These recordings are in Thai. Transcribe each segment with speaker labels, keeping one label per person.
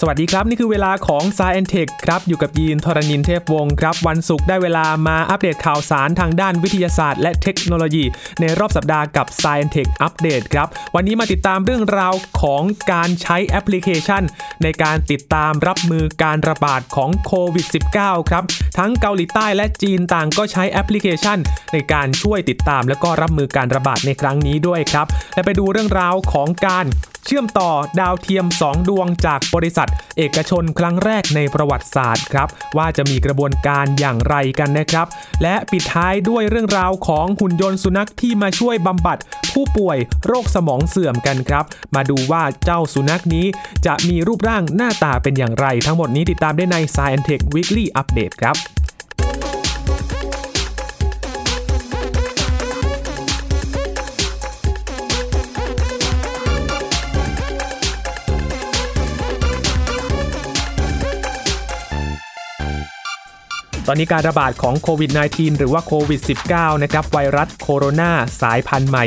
Speaker 1: สวัสดีครับ นี่คือเวลาของ s าย e n t e c h ครับ อยู่กับยีนทรณินเทพวงศ์ครับ วันศุกร์ได้เวลามาอัปเดตข่าวสารทางด้านวิทยาศาสตร์และเทคโนโลยี ในรอบสัปดาห์กับ s าย e n t e c h อัปเดตครับ วันนี้มาติดตามเรื่องราวของการใช้แอปพลิเคชัน ในการติดตามรับมือการระบาดของโควิด -19 ครับ ทั้งเกาหลีใต้และจีนต่างก็ใช้แอปพลิเคชัน ในการช่วยติดตามและก็รับมือการระบาดในครั้งนี้ด้วยครับและไปดูเรื่องราวของการ เชื่อมต่อดาวเทียม 2 ดวงจากบริษัท เอกชนครั้งแรกในประวัติศาสตร์ครับ ว่าจะมีกระบวนการอย่างไรกันนะครับ และปิดท้ายด้วยเรื่องราวของหุ่นยนต์สุนัขที่มาช่วยบำบัด ผู้ป่วยโรคสมองเสื่อมกันครับ มาดูว่าเจ้าสุนัขนี้ จะมีรูปร่างหน้าตาเป็นอย่างไร ทั้งหมดนี้ติดตามได้ใน Science Tech Weekly Update ครับ ตอนนี้การระบาดของโควิด -19 หรือว่าโควิด -19 นะครับไวรัสโคโรนาสายพันธุ์ใหม่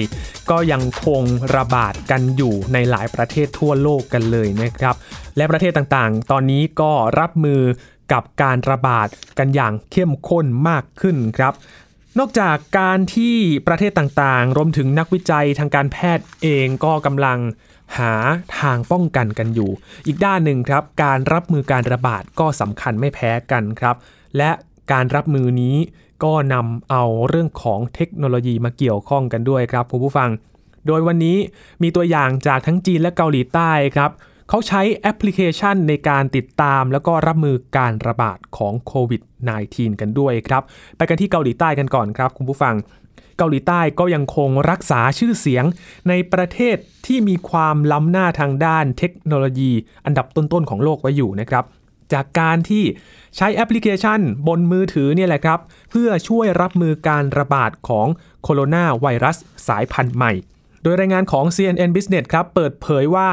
Speaker 1: ก็ยังคงระบาดกันอยู่ในหลายประเทศทั่วโลกกันเลยนะครับ และประเทศต่างๆ ตอนนี้ก็รับมือกับการระบาดกันอย่างเข้มข้นมากขึ้นครับนอกจากการที่ประเทศต่างๆ รวมถึงนักวิจัยทางการแพทย์เองก็กำลังหาทางป้องกันกันอยู่ อีกด้านหนึ่งครับ การรับมือการระบาดก็สำคัญไม่แพ้กันครับ และ การรับมือนี้ก็นำเอาเรื่องของเทคโนโลยีมาเกี่ยวข้องกันด้วยครับคุณผู้ฟัง โดยวันนี้มีตัวอย่างจากทั้งจีนและเกาหลีใต้ครับเขาใช้แอปพลิเคชันในการติดตาม แล้วก็รับมือการระบาดของโควิด -19 กันด้วยครับ ไปกันที่เกาหลีใต้กันก่อนครับคุณผู้ฟัง เกาหลีใต้ก็ยังคงรักษาชื่อเสียงในประเทศที่มีความล้ำหน้าทางด้านเทคโนโลยี อันดับต้นๆของโลกไว้อยู่นะครับ จากการที่ใช้แอปพลิเคชันบนมือถือเนี่ยแหละครับ เพื่อช่วยรับมือการระบาดของโคโรนาไวรัสสายพันธุ์ใหม่ โดยรายงานของ CNN Business ครับ เปิดเผยว่า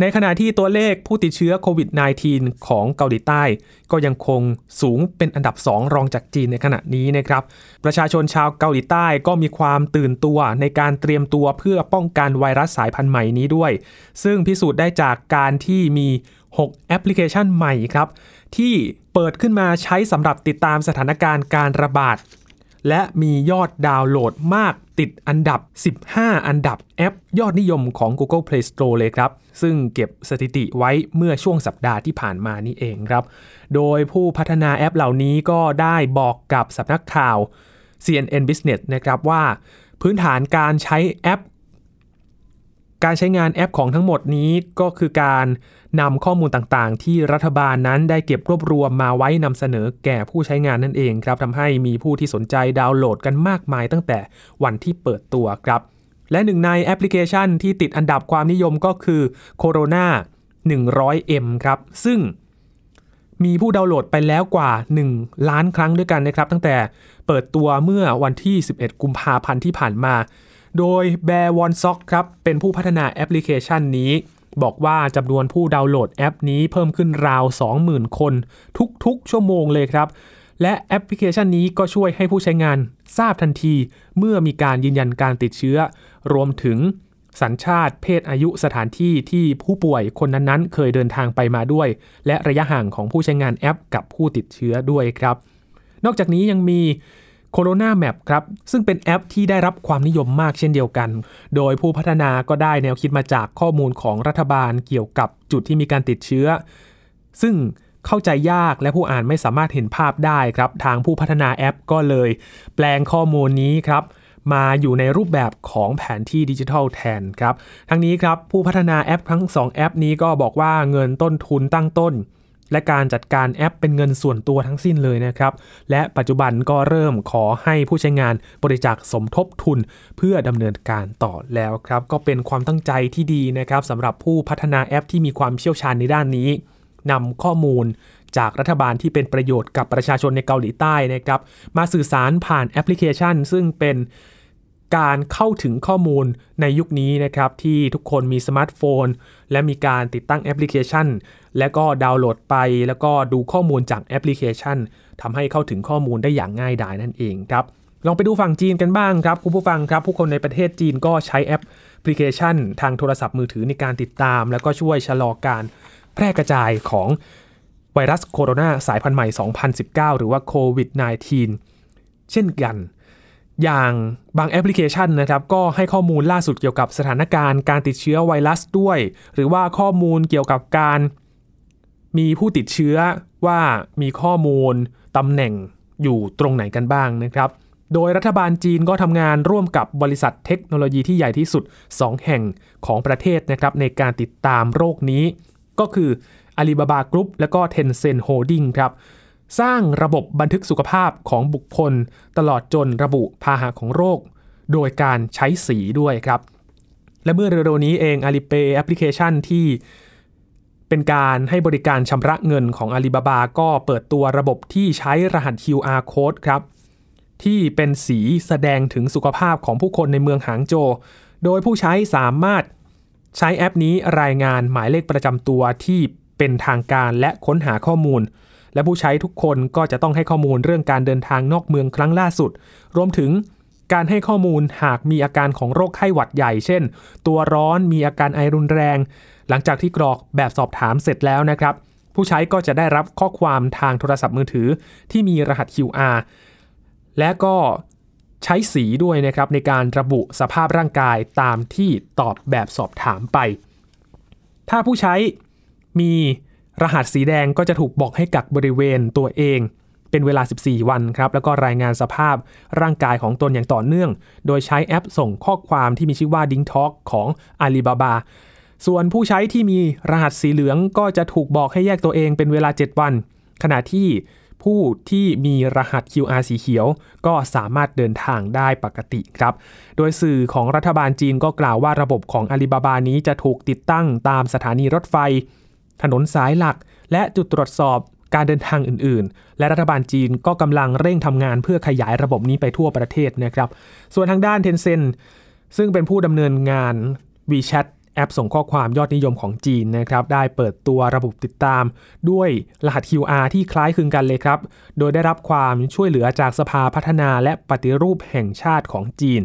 Speaker 1: ในขณะที่ตัวเลขผู้ติดเชื้อโควิด -19 ของเกาหลีใต้ ก็ยังคงสูงเป็นอันดับ 2 รองจากจีนในขณะนี้นะครับ ประชาชนชาวเกาหลีใต้ก็มีความตื่นตัวในการเตรียมตัวเพื่อป้องกันไวรัสสายพันธุ์ใหม่นี้ด้วย ซึ่งพิสูจน์ได้จากการที่มี 6 แอปพลิเคชันใหม่ครับ ที่เปิดขึ้นมาใช้สำหรับติดตามสถานการณ์การระบาด และมียอดดาวน์โหลดมากติดอันดับ 15 อันดับแอปยอดนิยมของ Google Play Store เลยครับ ซึ่งเก็บสถิติไว้เมื่อช่วงสัปดาห์ที่ผ่านมานี่เองครับ โดยผู้พัฒนาแอปเหล่านี้ก็ได้บอกกับสำนักข่าว CNN Business นะครับว่า พื้นฐานการใช้แอป การใช้งานแอปของทั้งหมดนี้ก็คือการนำข้อมูลต่างๆ ที่รัฐบาลนั้นได้เก็บรวบรวมมาไว้นำเสนอแก่ผู้ใช้งานนั่นเองครับทำให้มีผู้ที่สนใจดาวน์โหลดกันมากมายตั้งแต่วันที่เปิดตัวครับ และหนึ่งในแอปพลิเคชันที่ติดอันดับความนิยมก็คือ Corona 100M ครับ ซึ่งมีผู้ดาวน์โหลดไปแล้วกว่า 1 ล้านครั้งด้วยกันนะครับ ตั้งแต่เปิดตัวเมื่อวันที่ 11 กุมภาพันธ์ที่ผ่านมา โดยแบร์วอนซ็อกครับเป็นผู้พัฒนาแอปพลิเคชันนี้ บอกว่าจำนวนผู้ดาวน์โหลดแอปนี้เพิ่มขึ้นราว 20,000 คน ทุกๆ ชั่วโมงเลยครับ และแอปพลิเคชันนี้ก็ช่วยให้ผู้ใช้งานทราบทันที เมื่อมีการยืนยันการติดเชื้อ รวมถึงสัญชาติเพศอายุสถานที่ที่ผู้ป่วยคนนั้นๆ เคยเดินทางไปมาด้วย และระยะห่างของผู้ใช้งานแอปกับผู้ติดเชื้อด้วยครับ นอกจากนี้ยังมี Corona Map ครับซึ่งเป็นแอปที่ได้รับความนิยมมากเช่นเดียวกัน โดยผู้พัฒนาก็ได้แนวคิดมาจากข้อมูลของรัฐบาลเกี่ยวกับจุดที่มีการติดเชื้อ ซึ่งเข้าใจยากและผู้อ่านไม่สามารถเห็นภาพได้ครับ ทางผู้พัฒนาแอปก็เลย แปลงข้อมูลนี้ครับมาอยู่ในรูปแบบของแผนที่ดิจิทัลแทนครับ ทั้งนี้ครับผู้พัฒนาแอปทั้ง 2 แอปนี้ก็บอกว่าเงินต้นทุนตั้งต้น และการจัดการแอปเป็นเงินส่วนตัวทั้งสิ้นเลยนะครับ และปัจจุบันก็เริ่มขอให้ผู้ใช้งานบริจาคสมทบทุนเพื่อดำเนินการต่อแล้วครับ ก็เป็นความตั้งใจที่ดีนะครับสำหรับผู้พัฒนาแอปที่มีความเชี่ยวชาญในด้านนี้นำข้อมูลจากรัฐบาลที่เป็นประโยชน์กับประชาชนในเกาหลีใต้นะครับ มาสื่อสารผ่านแอปพลิเคชัน ซึ่งเป็นการเข้าถึงข้อมูลในยุคนี้นะครับ ที่ทุกคนมีสมาร์ทโฟน และมีการติดตั้งแอปพลิเคชัน และก็ดาวน์โหลดไป แล้วก็ดูข้อมูลจากแอปพลิเคชันทำให้เข้าถึงข้อมูลได้อย่างง่ายดายนั่นเองครับลองไปดูฝั่งจีนกันบ้างครับคุณผู้ฟังครับ ผู้คนในประเทศจีนก็ใช้แอปพลิเคชัน ทางโทรศัพท์มือถือในการติดตาม แล้วก็ช่วยชะลอการแพร่กระจายของไวรัสโคโรนาสายพันธุ์ใหม่ 2019 หรือว่าโควิด -19 เช่นกัน อย่างบางแอปพลิเคชันนะครับก็ให้ข้อมูลล่าสุดเกี่ยวกับสถานการณ์การติดเชื้อไวรัสด้วย หรือว่าข้อมูลเกี่ยวกับการ มีผู้ติดเชื้อว่ามีข้อมูลตำแหน่งอยู่ตรงไหนกันบ้างนะครับ โดยรัฐบาลจีนก็ทำงานร่วมกับบริษัทเทคโนโลยีที่ใหญ่ที่สุด 2 แห่งของประเทศนะครับในการติดตามโรคนี้ ก็คือ Alibaba Group และก็ Tencent Holding ครับสร้างระบบบันทึกสุขภาพของบุคคล ตลอดจนระบุพาหะของโรค โดยการใช้สีด้วยครับ และเมื่อเร็วๆนี้เอง Alipay แอปพลิเคชันที่ เป็นการให้บริการชำระเงินของ Alibaba ก็เปิดตัวระบบที่ใช้รหัส QR code ครับ ที่เป็นสีแสดงถึงสุขภาพของผู้คนในเมืองหางโจ โดยผู้ใช้สามารถใช้แอปนี้รายงานหมายเลขประจำตัวที่เป็นทางการและค้นหาข้อมูล และผู้ใช้ทุกคนก็จะต้องให้ข้อมูลเรื่องการเดินทางนอกเมืองครั้งล่าสุด รวมถึงการให้ข้อมูลหากมีอาการของโรคไข้หวัดใหญ่ เช่น ตัวร้อนมีอาการไอรุนแรง หลังจากที่กรอกแบบสอบถามเสร็จแล้วนะครับ ผู้ใช้ก็จะได้รับข้อความทางโทรศัพท์มือถือ ที่มีรหัส QR และก็ใช้สีด้วยนะครับในการระบุสภาพร่างกายตามที่ตอบแบบสอบถามไป ถ้าผู้ใช้มีรหัสสีแดงก็จะถูกบอกให้กักบริเวณตัวเอง เป็นเวลา 14 วันครับ แล้วก็รายงานสภาพร่างกายของตนอย่างต่อเนื่อง โดยใช้แอปส่งข้อความที่มีชื่อว่า Ding Talk ของ Alibaba ส่วนผู้ใช้ที่มีรหัสสีเหลืองก็จะถูกบอกให้แยกตัวเองเป็นเวลา 7 วัน ขณะที่ผู้ที่มีรหัส QR สีเขียว ก็สามารถเดินทางได้ปกติครับ โดยสื่อของรัฐบาลจีนก็กล่าวว่าระบบของอาลีบาบานี้จะถูกติดตั้งตามสถานีรถไฟ ถนนสายหลัก และจุดตรวจสอบการเดินทางอื่นๆ และรัฐบาลจีนก็กำลังเร่งทำงานเพื่อขยายระบบนี้ไปทั่วประเทศนะครับ ส่วนทางด้าน Tencent ซึ่งเป็นผู้ดำเนินงาน WeChat ปส่งข้อความยอดนิยมของจีนนะครับได้เปิดตัวระบบติดตาม ด้วยรหัส QR ที่คล้ายคลึงกันเลยครับ โดยได้รับความช่วยเหลือจากสภาพัฒนาและปฏิรูปแห่งชาติของจีน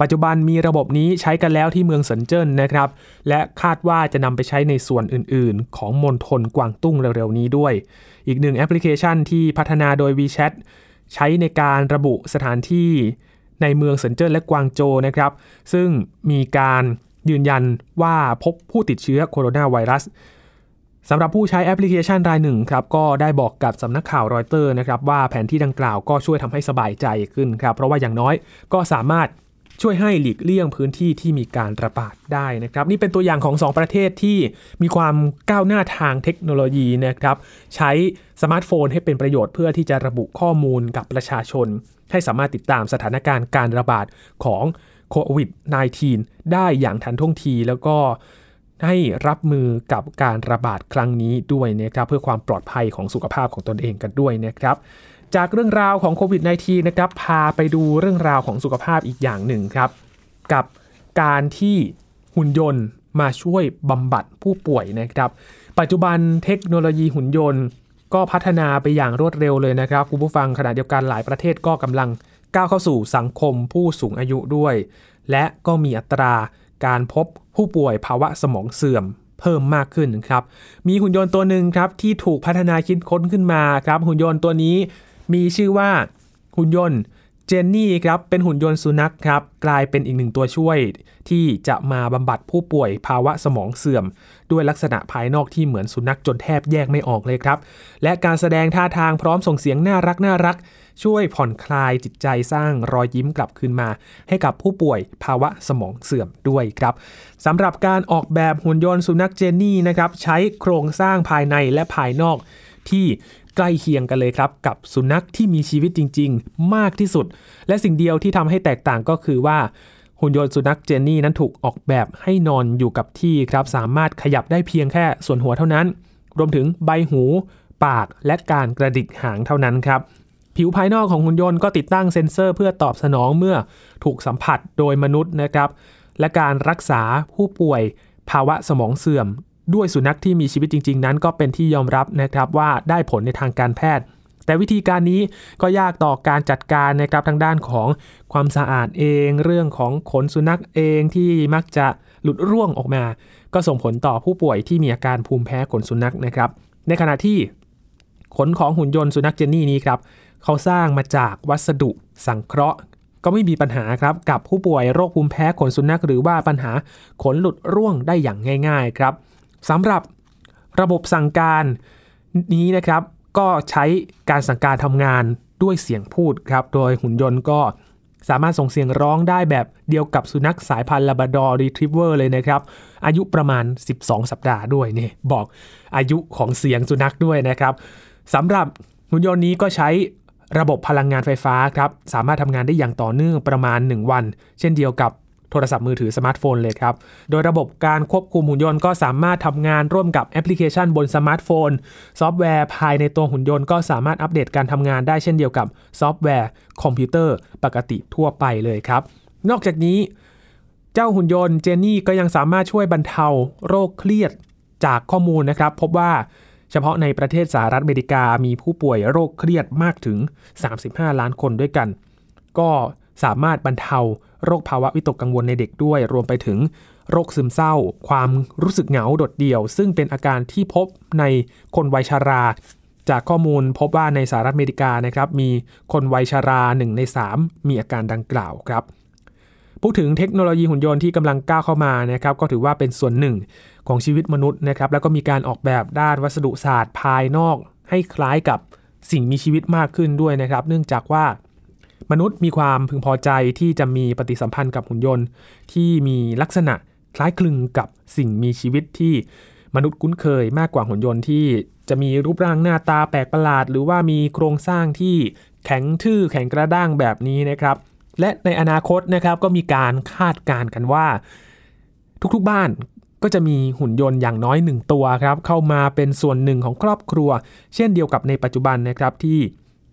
Speaker 1: ปัจจุบันมีระบบนี้ใช้กันแล้วที่เมืองเซินเจิ้นนะครับ และคาดว่าจะนำไปใช้ในส่วนอื่นๆ ของมณฑลกวางตุ้งเร็วๆนี้ด้วย อีกหนึ่งแอปพลิเคชันที่พัฒนาโดย WeChat ใช้ในการระบุสถานที่ในเมืองเซินเจิ้นและกวางโจวนะครับ ซึ่งมีการ ยืนยันว่าพบผู้ติดเชื้อโคโรนาไวรัสสำหรับผู้ใช้แอปพลิเคชันรายหนึ่งครับก็ได้บอกกับสำนักข่าวรอยเตอร์นะครับว่าแผนที่ดังกล่าวก็ช่วยทำให้สบายใจขึ้นครับเพราะว่าอย่างน้อยก็สามารถช่วยให้หลีกเลี่ยงพื้นที่ที่มีการระบาดได้นะครับ นี่เป็นตัวอย่างของ 2 ประเทศที่มีความก้าวหน้าทางเทคโนโลยีนะครับ ใช้สมาร์ทโฟนให้เป็นประโยชน์เพื่อที่จะระบุข้อมูลกับประชาชน ให้สามารถติดตามสถานการณ์การระบาดของ โควิด -19 ได้อย่างทันท่วงทีแล้วก็ให้รับมือกับการระบาดครั้งนี้ด้วยนะครับเพื่อความปลอดภัยของสุขภาพของตนเองกันด้วยนะครับจากเรื่องราวของโควิด -19 นะครับพาไปดูเรื่องราวของสุขภาพอีกอย่างหนึ่งครับ กับการที่หุ่นยนต์มาช่วยบำบัดผู้ป่วยนะครับ ปัจจุบันเทคโนโลยีหุ่นยนต์ ก็พัฒนาไปอย่างรวดเร็วเลยนะครับคุณผู้ฟังขณะเดียวกันหลายประเทศก็กำลัง ก้าวเข้าสู่สังคมผู้สูงอายุด้วย และก็มีอัตราการพบผู้ป่วยภาวะสมองเสื่อมเพิ่มมากขึ้นครับ มีหุ่นยนต์ตัวหนึ่งครับที่ถูกพัฒนาคิดค้นขึ้นมาครับ หุ่นยนต์ตัวนี้มีชื่อว่าหุ่นยนต์เจนนี่ครับเป็นหุ่นยนต์สุนัขครับกลายเป็นอีกหนึ่งตัวช่วย ที่จะมาบำบัดผู้ป่วยภาวะสมองเสื่อม ด้วยลักษณะภายนอกที่เหมือนสุนัขจนแทบแยกไม่ออกเลยครับ และการแสดงท่าทางพร้อมส่งเสียงน่ารักน่ารัก ช่วยผ่อนคลายจิตใจสร้างรอยยิ้มกลับคืนมา ให้กับผู้ป่วยภาวะสมองเสื่อมด้วยครับสำหรับการออกแบบหุ่นยนต์สุนัขเจนนี่นะครับใช้โครงสร้างภายในและภายนอกที่ใกล้เคียงกันเลยครับกับสุนัขที่มีชีวิตจริง ๆ มากที่สุด และสิ่งเดียวที่ทำให้แตกต่างก็คือว่าหุ่นยนต์สุนัขเจนนี่นั้นถูกออกแบบให้นอนอยู่กับที่ครับสามารถขยับได้เพียงแค่ส่วนหัวเท่านั้น รวมถึงใบหู ปากและการกระดิกหางเท่านั้นครับ ผิวภายนอกของหุ่นยนต์ก็ติดตั้งเซ็นเซอร์เพื่อตอบสนองเมื่อถูกสัมผัสโดยมนุษย์นะครับ และการรักษาผู้ป่วยภาวะสมองเสื่อม ด้วยสุนัขที่มีชีวิตจริง ๆ นั้น ก็เป็นที่ยอมรับนะครับว่าได้ผลในทางการแพทย์ แต่วิธีการนี้ก็ยากต่อการจัดการนะครับทางด้านของความสะอาดเอง เรื่องของขนสุนัขเองที่มักจะหลุดร่วงออกมา ก็ส่งผลต่อผู้ป่วยที่มีอาการภูมิแพ้ขนสุนัขนะครับ ในขณะที่ขนของหุ่นยนต์สุนัขเจนนี่นี้ครับ เขาสร้างมาจากวัสดุสังเคราะห์ ก็ไม่มีปัญหาครับกับผู้ป่วยโรคภูมิแพ้ขนสุนัขหรือว่าปัญหาขนหลุดร่วงได้อย่างง่าย ๆครับสำหรับระบบสั่งการนี้นะครับ ก็ใช้การสั่งการทำงานด้วยเสียงพูดครับ โดยหุ่นยนต์ก็สามารถส่งเสียงร้องได้แบบเดียวกับสุนัขสายพันธุ์ลาบราดอร์รีทรีเวอร์เลยนะครับ อายุประมาณ 12 สัปดาห์ด้วยนี่บอกอายุของเสียงสุนัขด้วยนะครับสำหรับหุ่นยนต์นี้ก็ใช้ ระบบพลังงานไฟฟ้าครับสามารถทำงานได้อย่างต่อเนื่องประมาณ 1 วัน เช่นเดียวกับโทรศัพท์มือถือสมาร์ทโฟนเลยครับ โดยระบบการควบคุมหุ่นยนต์ก็สามารถทำงานร่วมกับแอปพลิเคชันบนสมาร์ทโฟน ซอฟต์แวร์ภายในตัวหุ่นยนต์ก็สามารถอัปเดตการทำงานได้เช่นเดียวกับซอฟต์แวร์คอมพิวเตอร์ปกติทั่วไปเลยครับ นอกจากนี้เจ้าหุ่นยนต์เจนนี่ก็ยังสามารถช่วยบรรเทาโรคเครียดจากข้อมูลนะครับ พบว่า เฉพาะในประเทศสหรัฐอเมริกามีผู้ป่วยโรคเครียดมากถึง 35 ล้านคนด้วยกัน ก็สามารถบรรเทาโรคภาวะวิตกกังวลในเด็กด้วย รวมไปถึงโรคซึมเศร้า ความรู้สึกเหงาโดดเดี่ยว ซึ่งเป็นอาการที่พบในคนวัยชารา จากข้อมูลพบว่าในสหรัฐอเมริกานะครับมีคนวัยชารา 1 ใน 3 มีอาการดังกล่าวครับพูดถึงเทคโนโลยีหุ่นยนต์ที่กำลังก้าวเข้ามานะครับก็ถือว่าเป็นส่วนหนึ่ง ของชีวิตมนุษย์นะครับแล้วก็มีการออกแบบด้านวัสดุศาสตร์ภายนอก ให้คล้ายกับสิ่งมีชีวิตมากขึ้นด้วยนะครับ เนื่องจากว่ามนุษย์มีความพึงพอใจที่จะมีปฏิสัมพันธ์กับหุ่นยนต์ ที่มีลักษณะคล้ายคลึงกับสิ่งมีชีวิตที่มนุษย์คุ้นเคยมากกว่าหุ่นยนต์ที่จะมีรูปร่างหน้าตาแปลกประหลาด หรือว่ามีโครงสร้างที่แข็งทื่อแข็งกระด้างแบบนี้นะครับ และในอนาคตนะครับก็มีการคาดการณ์กันว่า ทุกๆบ้าน ก็จะมีหุ่นยนต์อย่างน้อยหนึ่งตัวครับเข้ามาเป็นส่วนหนึ่งของครอบครัว เช่นเดียวกับในปัจจุบันนะครับที่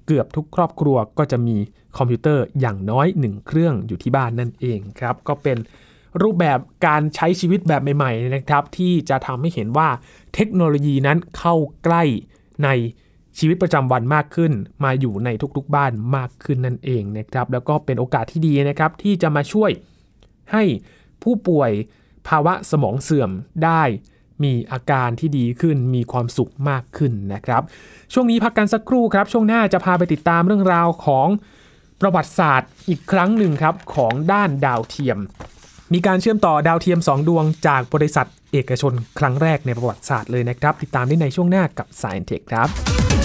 Speaker 1: เกือบทุกครอบครัวก็จะมีคอมพิวเตอร์อย่างน้อยหนึ่งเครื่องอยู่ที่บ้านนั่นเองครับก็เป็นรูปแบบการใช้ชีวิตแบบใหม่ๆนะครับ ที่จะทำให้เห็นว่าเทคโนโลยีนั้นเข้าใกล้ในชีวิตประจำวันมากขึ้น มาอยู่ในทุกๆบ้านมากขึ้นนั่นเองนะครับ แล้วก็เป็นโอกาสที่ดีนะครับที่จะมาช่วยให้ผู้ป่วย ภาวะสมองเสื่อมได้มีอาการที่ดีขึ้นมีความสุขมากขึ้นนะครับ ช่วงนี้พักกันสักครู่ครับ ช่วงหน้าจะพาไปติดตามเรื่องราวของประวัติศาสตร์อีกครั้งหนึ่งครับของด้านดาวเทียม มีการเชื่อมต่อดาวเทียม 2 ดวงจากบริษัทเอกชนครั้งแรกในประวัติศาสตร์เลยนะครับ ติดตามได้ในช่วงหน้ากับ Science Tech ครับ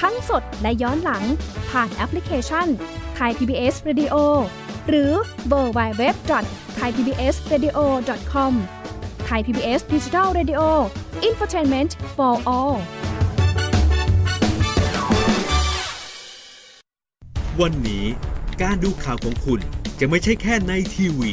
Speaker 2: ทั้งสดและย้อนหลังผ่านแอปพลิเคชันไทย PBS Radio หรือเวอร์ไบเว็บไทยพีบีเอสเรดิโอคอมไทยพีบีเอสดิจิทัลเรดิโออินฟอร์ทนเมนต์ for all
Speaker 3: วันนี้การดูข่าวของคุณจะไม่ใช่แค่ในทีวี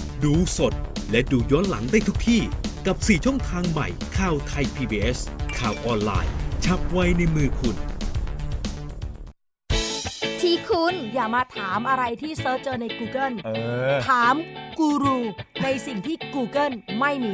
Speaker 3: ดูสดและดูย้อนหลังได้ทุกที่กับ 4 ช่องทางใหม่ข่าวไทย PBS ข่าวออนไลน์ ฉับไวในมือคุณ
Speaker 4: ที่คุณอย่ามาถามอะไรที่ search เจอใน Google
Speaker 5: เออ
Speaker 4: ถามกูรูในสิ่งที่ Google ไม่มี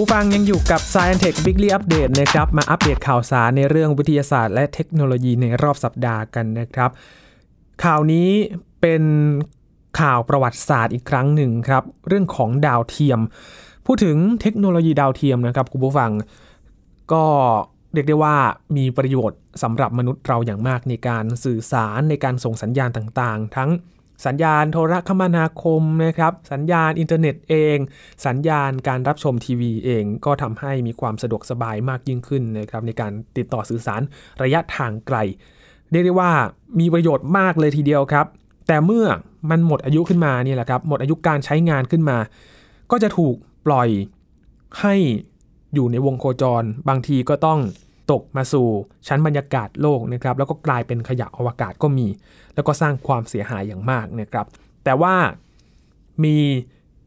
Speaker 1: ผู้ฟังยังอยู่กับ Science Tech Weekly Update นะครับ มาอัปเดตข่าวสารในเรื่องวิทยาศาสตร์และเทคโนโลยีในรอบสัปดาห์กันนะครับ ข่าวนี้เป็นข่าวประวัติศาสตร์อีกครั้งหนึ่งครับ เรื่องของดาวเทียม พูดถึงเทคโนโลยีดาวเทียมนะครับคุณผู้ฟัง ก็เรียกได้ว่ามีประโยชน์สำหรับมนุษย์เราอย่างมากในการสื่อสารในการส่งสัญญาณต่างๆ ทั้ง สัญญาณโทรคมนาคมนะครับ สัญญาณอินเทอร์เน็ตเอง สัญญาณการรับชมทีวีเอง ก็ทำให้มีความสะดวกสบายมากยิ่งขึ้นนะครับในการติดต่อสื่อสารระยะทางไกล เรียกได้ว่ามีประโยชน์มากเลยทีเดียวครับ แต่เมื่อมันหมดอายุขึ้นมาเนี่ยแหละครับ หมดอายุการใช้งานขึ้นมา ก็จะถูกปล่อยให้อยู่ในวงโคจร บางทีก็ต้อง ตกมาสู่ชั้นบรรยากาศโลกนะครับแล้วก็กลายเป็นขยะอวกาศก็มี แล้วก็สร้างความเสียหายอย่างมากนะครับ แต่ว่ามี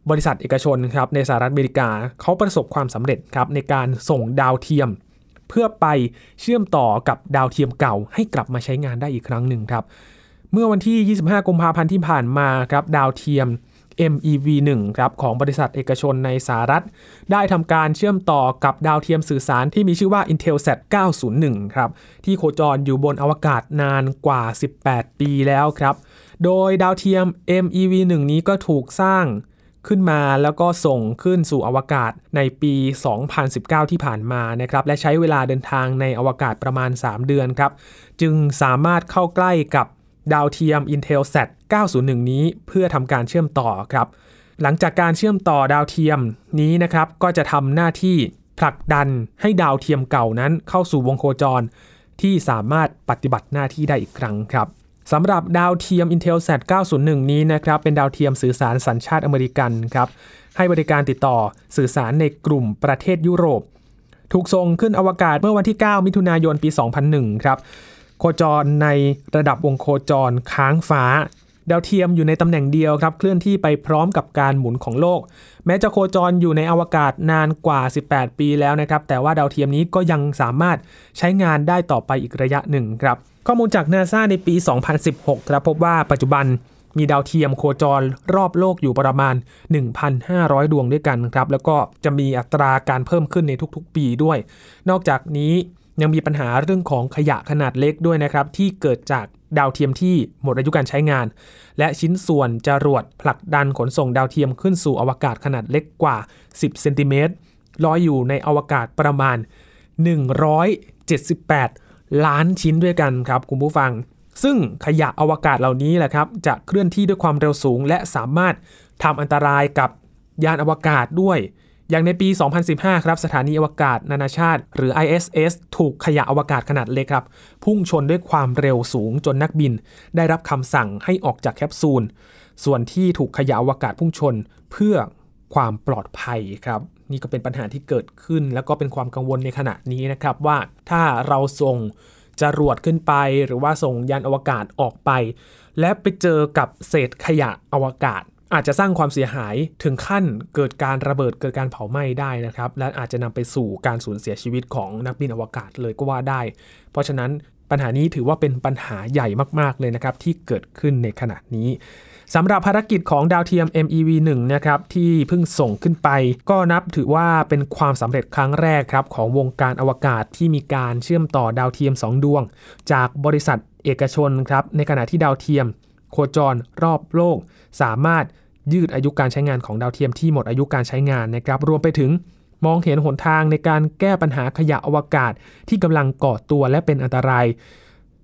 Speaker 1: บริษัทเอกชนครับในสหรัฐอเมริกาเขาประสบความสำเร็จครับในการส่งดาวเทียม เพื่อไปเชื่อมต่อกับดาวเทียมเก่า ให้กลับมาใช้งานได้อีกครั้งหนึ่งครับ เมื่อวันที่ 25 กุมภาพันธ์ที่ผ่านมาครับดาวเทียม MEV1 ครับของบริษัทเอกชนในสหรัฐ ได้ทำการเชื่อมต่อกับดาวเทียมสื่อสารที่มีชื่อว่า Intelsat 901 ครับ ที่โคจรอยู่บนอวกาศนานกว่า 18 ปีแล้วครับ โดยดาวเทียม MEV1 นี้ก็ถูกสร้างขึ้นมาแล้วก็ส่งขึ้นสู่อวกาศในปี 2019 ที่ผ่านมานะครับและใช้เวลาเดินทางในอวกาศประมาณ 3 เดือนครับ จึงสามารถเข้าใกล้กับ ดาวเทียม Intelsat 901 นี้เพื่อทำการเชื่อมต่อครับ หลังจากการเชื่อมต่อดาวเทียมนี้นะครับ ก็จะทำหน้าที่ผลักดันให้ดาวเทียมเก่านั้นเข้าสู่วงโคจร ที่สามารถปฏิบัติหน้าที่ได้อีกครั้งครับสำหรับดาวเทียม Intelsat 901 นี้นะครับ เป็นดาวเทียมสื่อสารสัญชาติอเมริกันครับ ให้บริการติดต่อสื่อสารในกลุ่มประเทศยุโรป ถูกส่งขึ้นอวกาศเมื่อวันที่ 9 มิถุนายนปี 2001 ครับ โคจรในระดับวงโคจรค้างฟ้า ดาวเทียมอยู่ในตำแหน่งเดียวครับ เคลื่อนที่ไปพร้อมกับการหมุนของโลก แม้จะโคจรอยู่ในอวกาศนานกว่า 18 ปีแล้วนะครับ แต่ว่าดาวเทียมนี้ก็ยังสามารถใช้งานได้ต่อไปอีกระยะหนึ่งครับ ข้อมูลจากนาซาในปี 2016 ครับพบว่าปัจจุบันมีดาวเทียมโคจรรอบโลกอยู่ประมาณ 1,500 ดวงด้วยกันครับ แล้วก็จะมีอัตราการเพิ่มขึ้นในทุกๆ ปีด้วย นอกจากนี้ ยังมีปัญหาเรื่องของขยะขนาดเล็กด้วยนะครับ ที่เกิดจากดาวเทียมที่หมดอายุการใช้งาน และชิ้นส่วนจรวดผลักดันขนส่งดาวเทียมขึ้นสู่อวกาศขนาดเล็กกว่า 10 เซนติเมตรลอยอยู่ในอวกาศประมาณ 178 ล้านชิ้นด้วยกันครับคุณผู้ฟัง ซึ่งขยะอวกาศเหล่านี้แหละครับ จะเคลื่อนที่ด้วยความเร็วสูง และสามารถทำอันตรายกับยานอวกาศด้วย อย่างในปี 2015 ครับ สถานีอวกาศนานาชาติ หรือ ISS ถูกขยะอวกาศขนาดเล็กครับ พุ่งชนด้วยความเร็วสูงจนนักบิน ได้รับคำสั่งให้ออกจากแคปซูล ส่วนที่ถูกขยะอวกาศพุ่งชนเพื่อความปลอดภัยครับ นี่ก็เป็นปัญหาที่เกิดขึ้น แล้วก็เป็นความกังวลในขณะนี้นะครับว่าถ้าเราส่งจรวดขึ้นไป หรือว่าส่งยานอวกาศออกไป และไปเจอกับเศษขยะอวกาศ อาจจะสร้างความเสียหายถึงขั้นเกิดการระเบิดเกิดการเผาไหม้ได้นะครับ และอาจจะนำไปสู่การสูญเสียชีวิตของนักบินอวกาศเลยก็ว่าได้ เพราะฉะนั้นปัญหานี้ถือว่าเป็นปัญหาใหญ่มากๆเลยนะครับ ที่เกิดขึ้นในขณะนี้สำหรับภารกิจของดาวเทียม MEV1 นะครับที่เพิ่งส่งขึ้นไป ก็นับถือว่าเป็นความสำเร็จครั้งแรกครับของวงการอวกาศที่มีการเชื่อมต่อดาวเทียม 2 ดวง จากบริษัทเอกชนครับในขณะที่ดาวเทียม โคจรรอบโลก สามารถ ยืดอายุการใช้งานของดาวเทียมที่หมดอายุการใช้งานนะครับ รวมไปถึงมองเห็นหนทางในการแก้ปัญหาขยะอวกาศที่กำลังก่อตัวและเป็นอันตราย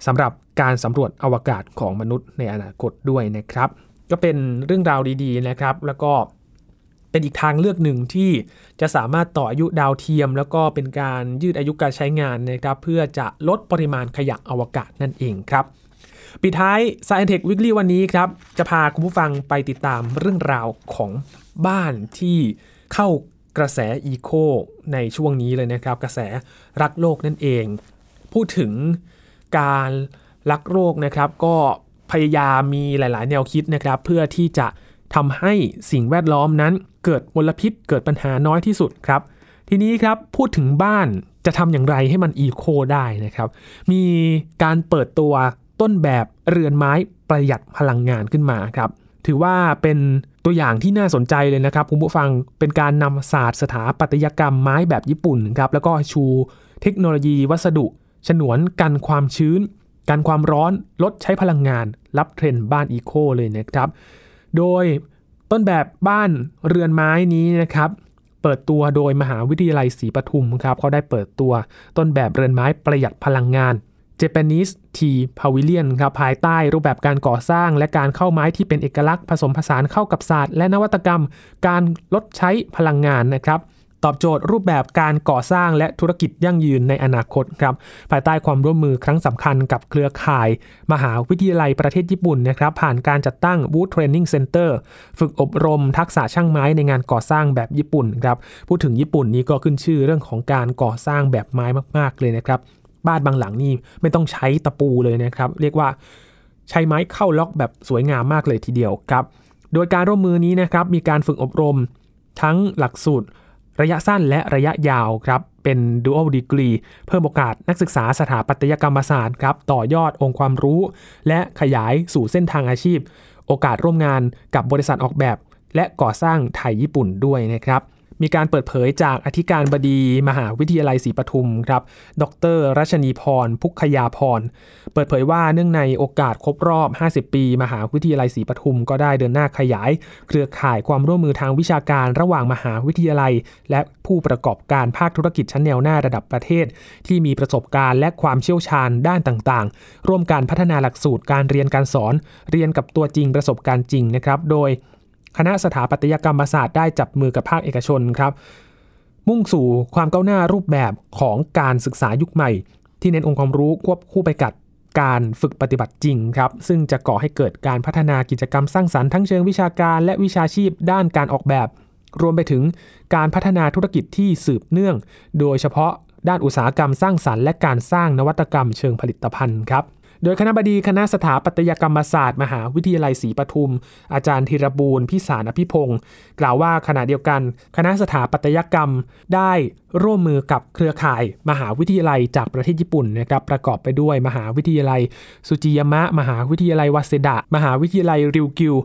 Speaker 1: สำหรับการสำรวจอวกาศของมนุษย์ในอนาคตด้วยนะครับ ก็เป็นเรื่องราวดีๆนะครับ แล้วก็เป็นอีกทางเลือกหนึ่งที่จะสามารถต่ออายุดาวเทียม แล้วก็เป็นการยืดอายุการใช้งานนะครับ เพื่อจะลดปริมาณขยะอวกาศนั่นเองครับ ปิดท้าย Science Tech Weekly วันนี้ครับ จะพาคุณผู้ฟังไปติดตามเรื่องราวของบ้านที่เข้ากระแสอีโคในช่วงนี้เลยนะครับ กระแสรักโลกนั่นเอง พูดถึงการรักโลกนะครับ ก็พยายามมีหลาย ๆ แนวคิดนะครับ เพื่อที่จะทำให้สิ่งแวดล้อมนั้นเกิดมลพิษเกิดปัญหาน้อยที่สุดครับ ทีนี้ครับพูดถึงบ้านจะทำอย่างไรให้มันอีโคได้นะครับ มีการเปิดตัว ต้นแบบเรือนไม้ประหยัดพลังงานขึ้นมาครับถือว่าเป็นตัวอย่างที่น่าสนใจเลยนะครับคุณผู้ฟังเป็นการนำศาสตร์สถาปัตยกรรมไม้แบบญี่ปุ่นครับแล้วก็ชูเทคโนโลยีวัสดุ ฉนวนกันความชื้น กันความร้อนลดใช้พลังงาน รับเทรนด์บ้านอีโคเลยนะครับ โดยต้นแบบบ้านเรือนไม้นี้นะครับเปิดตัวโดยมหาวิทยาลัยศรีปทุมครับเขาได้เปิดตัวต้นแบบเรือนไม้ประหยัดพลังงาน Japanese Tea Pavilion ครับภายใต้รูปแบบการก่อสร้าง และการเข้าไม้ที่เป็นเอกลักษณ์ผสมผสานเข้ากับศาสตร์ และนวัตกรรม การลดใช้พลังงานนะครับตอบโจทย์รูปแบบการก่อสร้างและธุรกิจยั่งยืนในอนาคตครับภายใต้ความร่วมมือครั้งสำคัญกับเครือข่าย มหาวิทยาลัยประเทศญี่ปุ่นนะครับผ่านการจัดตั้ง Wood Training Center ฝึกอบรมทักษะช่างไม้ในงานก่อสร้างแบบญี่ปุ่นครับพูดถึงญี่ปุ่นนี้ก็ขึ้นชื่อเรื่องของการก่อสร้างแบบไม้มาก ๆ เลยนะครับ บ้านบางหลังนี่ไม่ต้องใช้ตะปูเลยนะครับ เรียกว่าใช้ไม้เข้าล็อกแบบสวยงามมากเลยทีเดียวครับ โดยการร่วมมือนี้นะครับมีการฝึกอบรมทั้งหลักสูตรระยะสั้นและระยะยาวครับ เป็น dual degree เพิ่มโอกาสนักศึกษาสถาปัตยกรรมศาสตร์ครับ ต่อยอดองค์ความรู้ และขยายสู่เส้นทางอาชีพ โอกาสร่วมงานกับบริษัทออกแบบ และก่อสร้างไทยญี่ปุ่นด้วยนะครับ มีการเปิดเผยจากอธิการบดีมหาวิทยาลัยศรีปทุมครับ ดรรัชนีพร พุกขยาพร เปิดเผยว่าเนื่องในโอกาสครบรอบ 50 ปี มหาวิทยาลัยศรีปทุมก็ได้เดินหน้าขยาย เครือข่ายความร่วมมือทางวิชาการระหว่างมหาวิทยาลัย และผู้ประกอบการภาคธุรกิจชั้นแนวหน้าระดับประเทศ ที่มีประสบการณ์และความเชี่ยวชาญด้านต่างๆ ร่วมการพัฒนาหลักสูตรการเรียนการสอน เรียนกับตัวจริงประสบการณ์จริงนะครับ โดย คณะสถาปัตยกรรมศาสตร์ได้จับมือกับภาคเอกชนครับ มุ่งสู่ความก้าวหน้ารูปแบบของการศึกษายุคใหม่ ที่เน้นองค์ความรู้ควบคู่ไปกับการฝึกปฏิบัติจริงครับ ซึ่งจะก่อให้เกิดการพัฒนากิจกรรมสร้างสรรค์ทั้งเชิงวิชาการและวิชาชีพด้านการออกแบบ รวมไปถึงการพัฒนาธุรกิจที่สืบเนื่อง โดยเฉพาะด้านอุตสาหกรรมสร้างสรรค์และการสร้างนวัตกรรมเชิงผลิตภัณฑ์ครับ โดยคณะบดีคณะสถาปัตยกรรมศาสตร์ มหาวิทยาลัยศรีปทุม อาจารย์ธีรบูรณ์พิสารอภิพงศ์กล่าวว่าขณะเดียวกัน คณะสถาปัตยกรรมได้ร่วมมือกับเครือข่ายมหาวิทยาลัยจากประเทศญี่ปุ่นนะครับประกอบไปด้วยมหาวิทยาลัยสุจิยามะ มหาวิทยาลัยวาเซดะ มหาวิทยาลัยริวกิว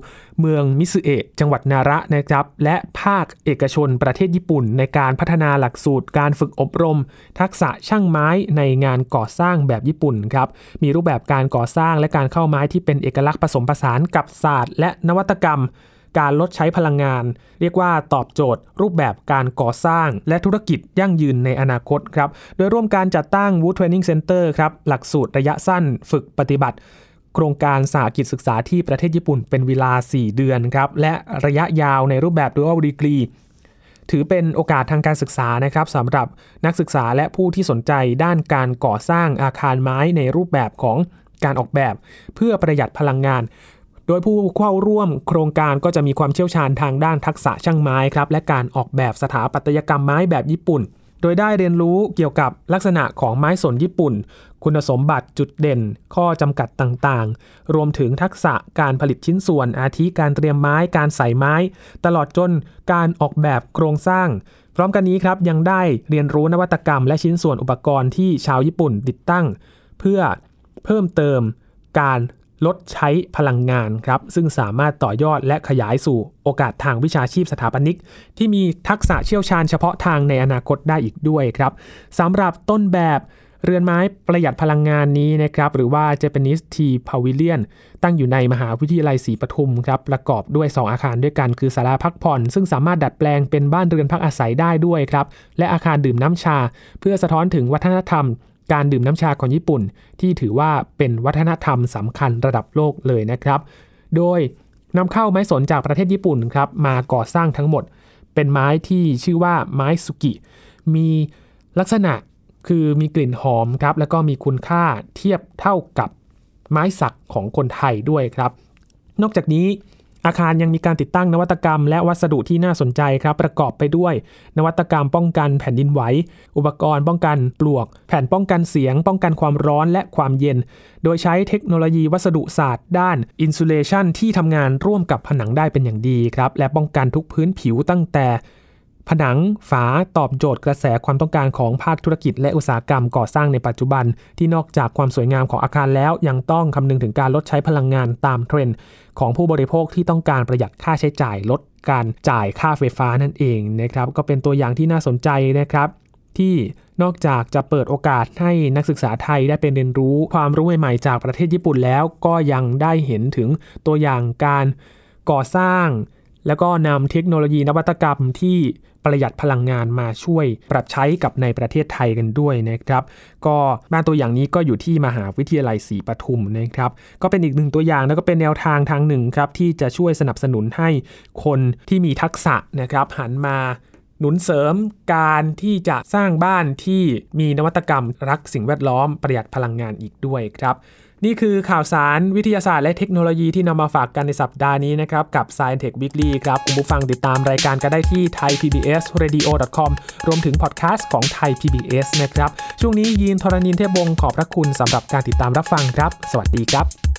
Speaker 1: เมืองมิสึเอะจังหวัดนาระนะครับและภาคเอกชนประเทศญี่ปุ่น ในการพัฒนาหลักสูตรการฝึกอบรม ทักษะช่างไม้ในงานก่อสร้างแบบญี่ปุ่นครับมีรูปแบบการก่อสร้างและการเข้าไม้ที่เป็นเอกลักษณ์ผสมผสานกับศาสตร์ และนวัตกรรม การลดใช้พลังงาน เรียกว่าตอบโจทย์ รูปแบบการก่อสร้าง และธุรกิจยั่งยืนในอนาคตครับ โดยร่วมการจัดตั้ง Wood Training Center ครับ หลักสูตรระยะสั้นฝึกปฏิบัติ โครงการสาหกิจศึกษาที่ประเทศญี่ปุ่นเป็นเวลา 4 เดือนครับ และระยะยาวในรูปแบบ Dual Degree ถือเป็นโอกาสทางการศึกษานะครับสำหรับนักศึกษาและผู้ที่สนใจด้านการก่อสร้างอาคารไม้ในรูปแบบของการออกแบบ เพื่อประหยัดพลังงาน โดยผู้เข้าร่วมโครงการก็จะมีความเชี่ยวชาญทางด้านทักษะช่างไม้ครับและการออกแบบสถาปัตยกรรมไม้แบบญี่ปุ่น โดยได้เรียนรู้เกี่ยวกับลักษณะของไม้สนญี่ปุ่น คุณสมบัติจุดเด่น ข้อจำกัดต่างๆ รวมถึงทักษะการผลิตชิ้นส่วนอาทิการเตรียมไม้การใส่ไม้ ตลอดจนการออกแบบโครงสร้างพร้อมกันนี้ครับยังได้เรียนรู้นวัตกรรมและชิ้นส่วนอุปกรณ์ที่ชาวญี่ปุ่นติดตั้ง เพื่อเพิ่มเติมการ ลดใช้พลังงานครับ ซึ่งสามารถต่อยอดและขยายสู่โอกาสทางวิชาชีพสถาปนิก ที่มีทักษะเชี่ยวชาญเฉพาะทางในอนาคตได้อีกด้วยครับสำหรับต้นแบบเรือนไม้ประหยัดพลังงานนี้นะครับ หรือว่า Japanese Tea Pavilion ตั้งอยู่ในมหาวิทยาลัยศรีปทุมครับ ประกอบด้วย 2 อาคารด้วยกันคือศาลาพักผ่อน ซึ่งสามารถดัดแปลงเป็นบ้านเรือนพักอาศัยได้ด้วยครับ และอาคารดื่มน้ำชา เพื่อสะท้อนถึงวัฒนธรรม การดื่มน้ำชาของญี่ปุ่น ที่ถือว่าเป็นวัฒนธรรมสำคัญระดับโลกเลยนะครับ โดยนำเข้าไม้สนจากประเทศญี่ปุ่นครับมาก่อสร้างทั้งหมด เป็นไม้ที่ชื่อว่าไม้สุกิ มีลักษณะคือมีกลิ่นหอมครับแล้วก็มีคุณค่าเทียบเท่ากับไม้สักของคนไทยด้วยครับ นอกจากนี้ อาคารยังมีการติดตั้งนวัตกรรม และวัสดุที่น่าสนใจครับ ประกอบไปด้วย นวัตกรรมป้องกันแผ่นดินไหว อุปกรณ์ป้องกันปลวก แผ่นป้องกันเสียง ป้องกันความร้อนและความเย็น โดยใช้เทคโนโลยีวัสดุศาสตร์ ด้าน insulation ที่ทำงานร่วมกับผนังได้เป็นอย่างดีครับและป้องกันทุกพื้นผิวตั้งแต่ ผนัง ฝ้าตอบโจทย์กระแสความต้องการของภาคธุรกิจและอุตสาหกรรมก่อสร้างในปัจจุบัน ที่นอกจากความสวยงามของอาคารแล้ว ยังต้องคำนึงถึงการลดใช้พลังงานตามเทรนด์ของผู้บริโภคที่ต้องการประหยัดค่าใช้จ่ายลดการจ่ายค่าไฟฟ้านั่นเองนะครับก็เป็นตัวอย่างที่น่าสนใจนะครับ ที่นอกจากจะเปิดโอกาสให้นักศึกษาไทยได้เป็นเรียนรู้ความรู้ใหม่ๆจากประเทศญี่ปุ่นแล้ว ก็ยังได้เห็นถึงตัวอย่างการก่อสร้าง แล้วก็นำเทคโนโลยีนวัตกรรมที่ ประหยัดพลังงานมาช่วยปรับใช้กับในประเทศไทยกันด้วยนะครับ ก็บ้านตัวอย่างนี้ก็อยู่ที่มหาวิทยาลัยศรีปทุมนะครับ ก็เป็นอีกหนึ่งตัวอย่างแล้วก็เป็นแนวทางทางหนึ่งครับที่จะช่วยสนับสนุนให้คนที่มีทักษะนะครับหันมาหนุนเสริมการที่จะสร้างบ้านที่มีนวัตกรรมรักสิ่งแวดล้อมประหยัดพลังงานอีกด้วยครับ นี่คือข่าวสารวิทยาศาสตร์และเทคโนโลยีที่นำมาฝากกันในสัปดาห์นี้นะครับ กับ Science Tech Weekly ครับ คุณผู้ฟังติดตามรายการก็ได้ที่ thaipbsradio.com รวมถึงพอดแคสต์ของ Thai PBS นะครับ ช่วงนี้ยีนทรณินเทพวงศ์ขอบพระคุณสำหรับการติดตามรับฟังครับ สวัสดีครับ